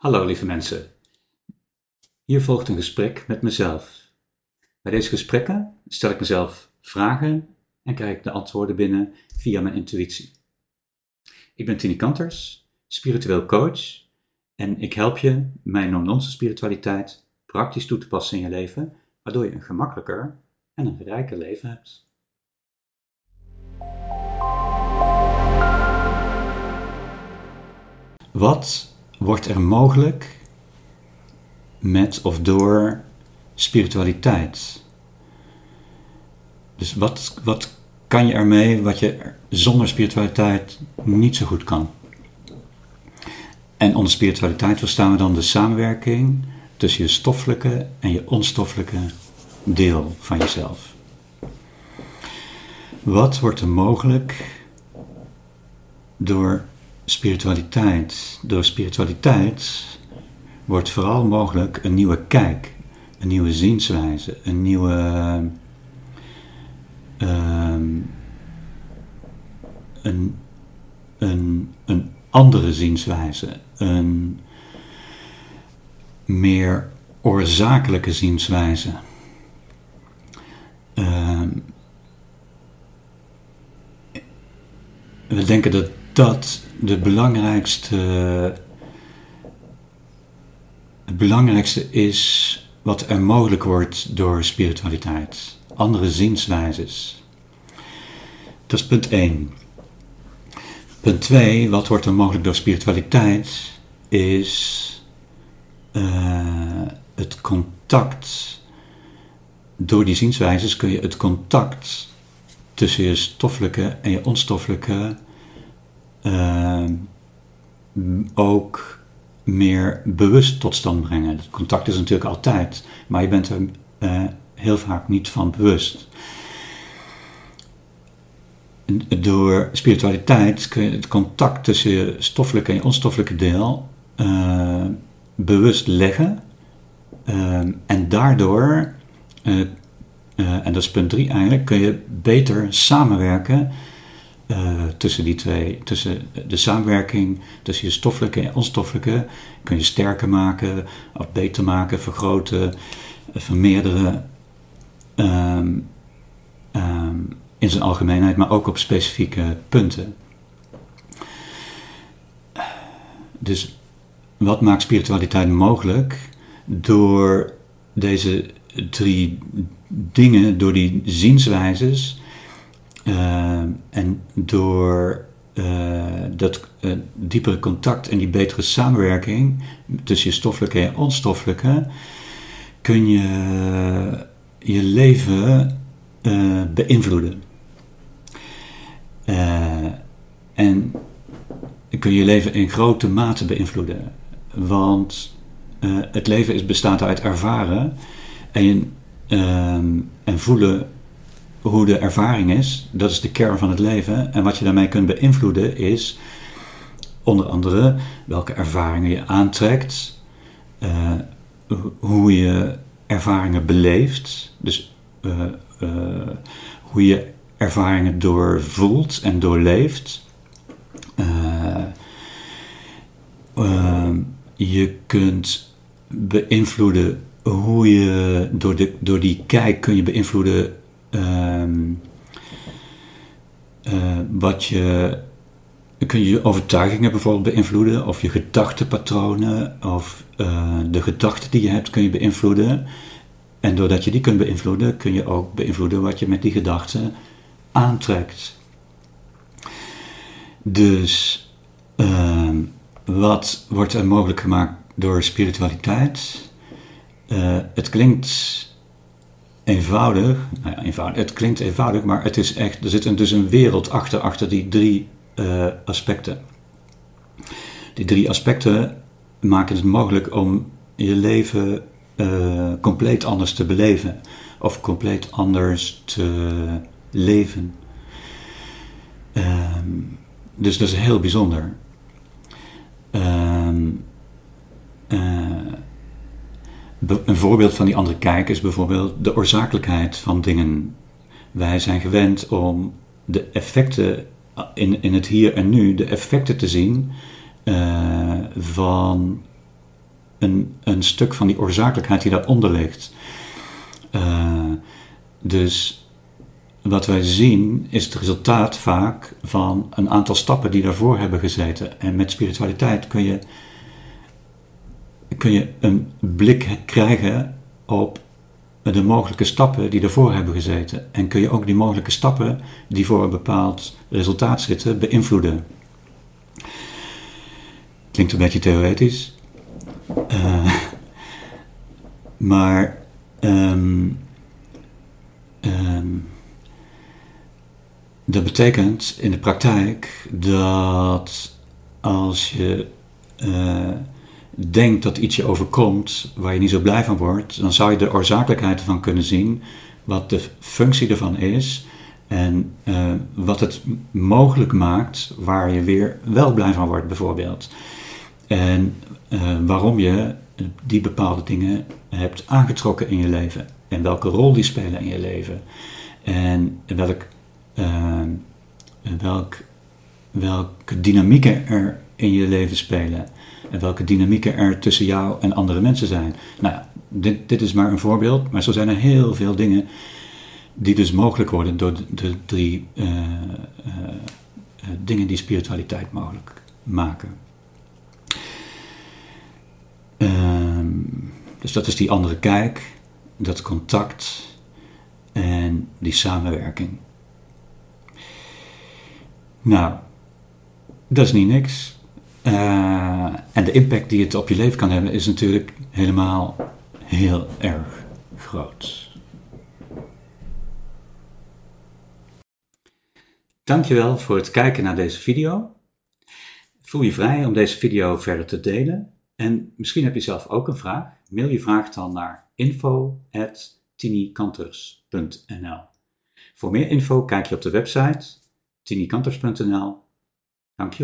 Hallo lieve mensen. Hier volgt een gesprek met mezelf. Bij deze gesprekken stel ik mezelf vragen en krijg ik de antwoorden binnen via mijn intuïtie. Ik ben Tini Kanters, spiritueel coach en ik help je mijn non-nonsense spiritualiteit praktisch toe te passen in je leven, waardoor je een gemakkelijker en een rijker leven hebt. Wat wordt er mogelijk met of door spiritualiteit? Dus wat, wat kan je ermee wat je zonder spiritualiteit niet zo goed kan? En onder spiritualiteit verstaan we dan de samenwerking tussen je stoffelijke en je onstoffelijke deel van jezelf. Wat wordt er mogelijk door spiritualiteit? Door spiritualiteit wordt vooral mogelijk een nieuwe kijk, een nieuwe zienswijze, een nieuwe. Ehm, een, een, een andere zienswijze, een meer oorzakelijke zienswijze. Ehm, we denken dat dat de belangrijkste, het belangrijkste is wat er mogelijk wordt door spiritualiteit. Andere zienswijzes. Dat is punt 1. Punt 2, wat wordt er mogelijk door spiritualiteit, is uh, het contact. Door die zienswijzes kun je het contact tussen je stoffelijke en je onstoffelijke uh, ook meer bewust tot stand brengen. Het contact is natuurlijk altijd, maar je bent er uh, heel vaak niet van bewust. Door spiritualiteit kun je het contact tussen je stoffelijke en je onstoffelijke deel uh, bewust leggen. Ehm, en daardoor, uh, en dat is punt 3 eigenlijk, kun je beter samenwerken uh, tussen die twee. Tussen de samenwerking tussen je stoffelijke en onstoffelijke kun je sterker maken, of beter maken, vergroten, vermeerderen. Um, um, in zijn algemeenheid, maar ook op specifieke punten. Dus wat maakt spiritualiteit mogelijk? Door deze drie dingen, door die zienswijzes en door uh, dat uh, diepere contact en die betere samenwerking tussen je stoffelijke en onstoffelijke, kun je je leven beïnvloeden. en kun je leven in grote mate beïnvloeden. Want het leven is, bestaat uit ervaren en, uh, en voelen hoe de ervaring is. Dat is de kern van het leven. En wat je daarmee kunt beïnvloeden is onder andere welke ervaringen je aantrekt, uh, hoe je ervaringen beleeft, dus uh, hoe je ervaringen doorvoelt en doorleeft. Je kunt beïnvloeden hoe je door, de, door die kijk kun je beïnvloeden uh, wat je kun je je overtuigingen bijvoorbeeld beïnvloeden of je gedachtenpatronen of uh, de gedachten die je hebt kun je beïnvloeden en doordat je die kunt beïnvloeden kun je ook beïnvloeden wat je met die gedachten aantrekt dus ehm, wat wordt er mogelijk gemaakt door spiritualiteit? Uh, het klinkt eenvoudig, nou ja, eenvoudig, het klinkt eenvoudig, maar het is echt, er zit dus een wereld achter, achter die drie uh, aspecten. Die drie aspecten maken het mogelijk om je leven uh, compleet anders te beleven of compleet anders te leven. Um, dus dat is heel bijzonder. Een voorbeeld van die andere kijk is bijvoorbeeld de oorzakelijkheid van dingen. Wij zijn gewend om de effecten in, in het hier en nu, de effecten te zien uh, van een, een stuk van die oorzakelijkheid die daaronder ligt. Uh, dus wat wij zien is het resultaat vaak van een aantal stappen die daarvoor hebben gezeten. En met spiritualiteit kun je, kun je een blik krijgen op de mogelijke stappen die ervoor hebben gezeten. En kun je ook die mogelijke stappen die voor een bepaald resultaat zitten beïnvloeden. Klinkt een beetje theoretisch. Uh, maar um, um, dat betekent in de praktijk dat als je uh, denkt dat iets je overkomt waar je niet zo blij van wordt, dan zou je de oorzakelijkheid ervan kunnen zien, wat de functie ervan is en uh, wat het mogelijk maakt waar je weer wel blij van wordt, bijvoorbeeld. En uh, waarom je die bepaalde dingen hebt aangetrokken in je leven en welke rol die spelen in je leven en welk uh, welk, welke dynamieken er in je leven spelen. En welke dynamieken er tussen jou en andere mensen zijn. Nou, dit, dit is maar een voorbeeld, maar zo zijn er heel veel dingen die dus mogelijk worden door de, drie uh, uh, dingen die spiritualiteit mogelijk maken. Ehm, dus dat is die andere kijk, dat contact en die samenwerking. Nou, dat is niet niks. Uh, en de impact die het op je leven kan hebben is natuurlijk helemaal heel erg groot. Dankjewel voor het kijken naar deze video. Voel je vrij om deze video verder te delen. En misschien heb je zelf ook een vraag. Mail je vraag dan naar info.tinikanters.nl Voor meer info kijk je op de website tinikanters.nl. Dank je.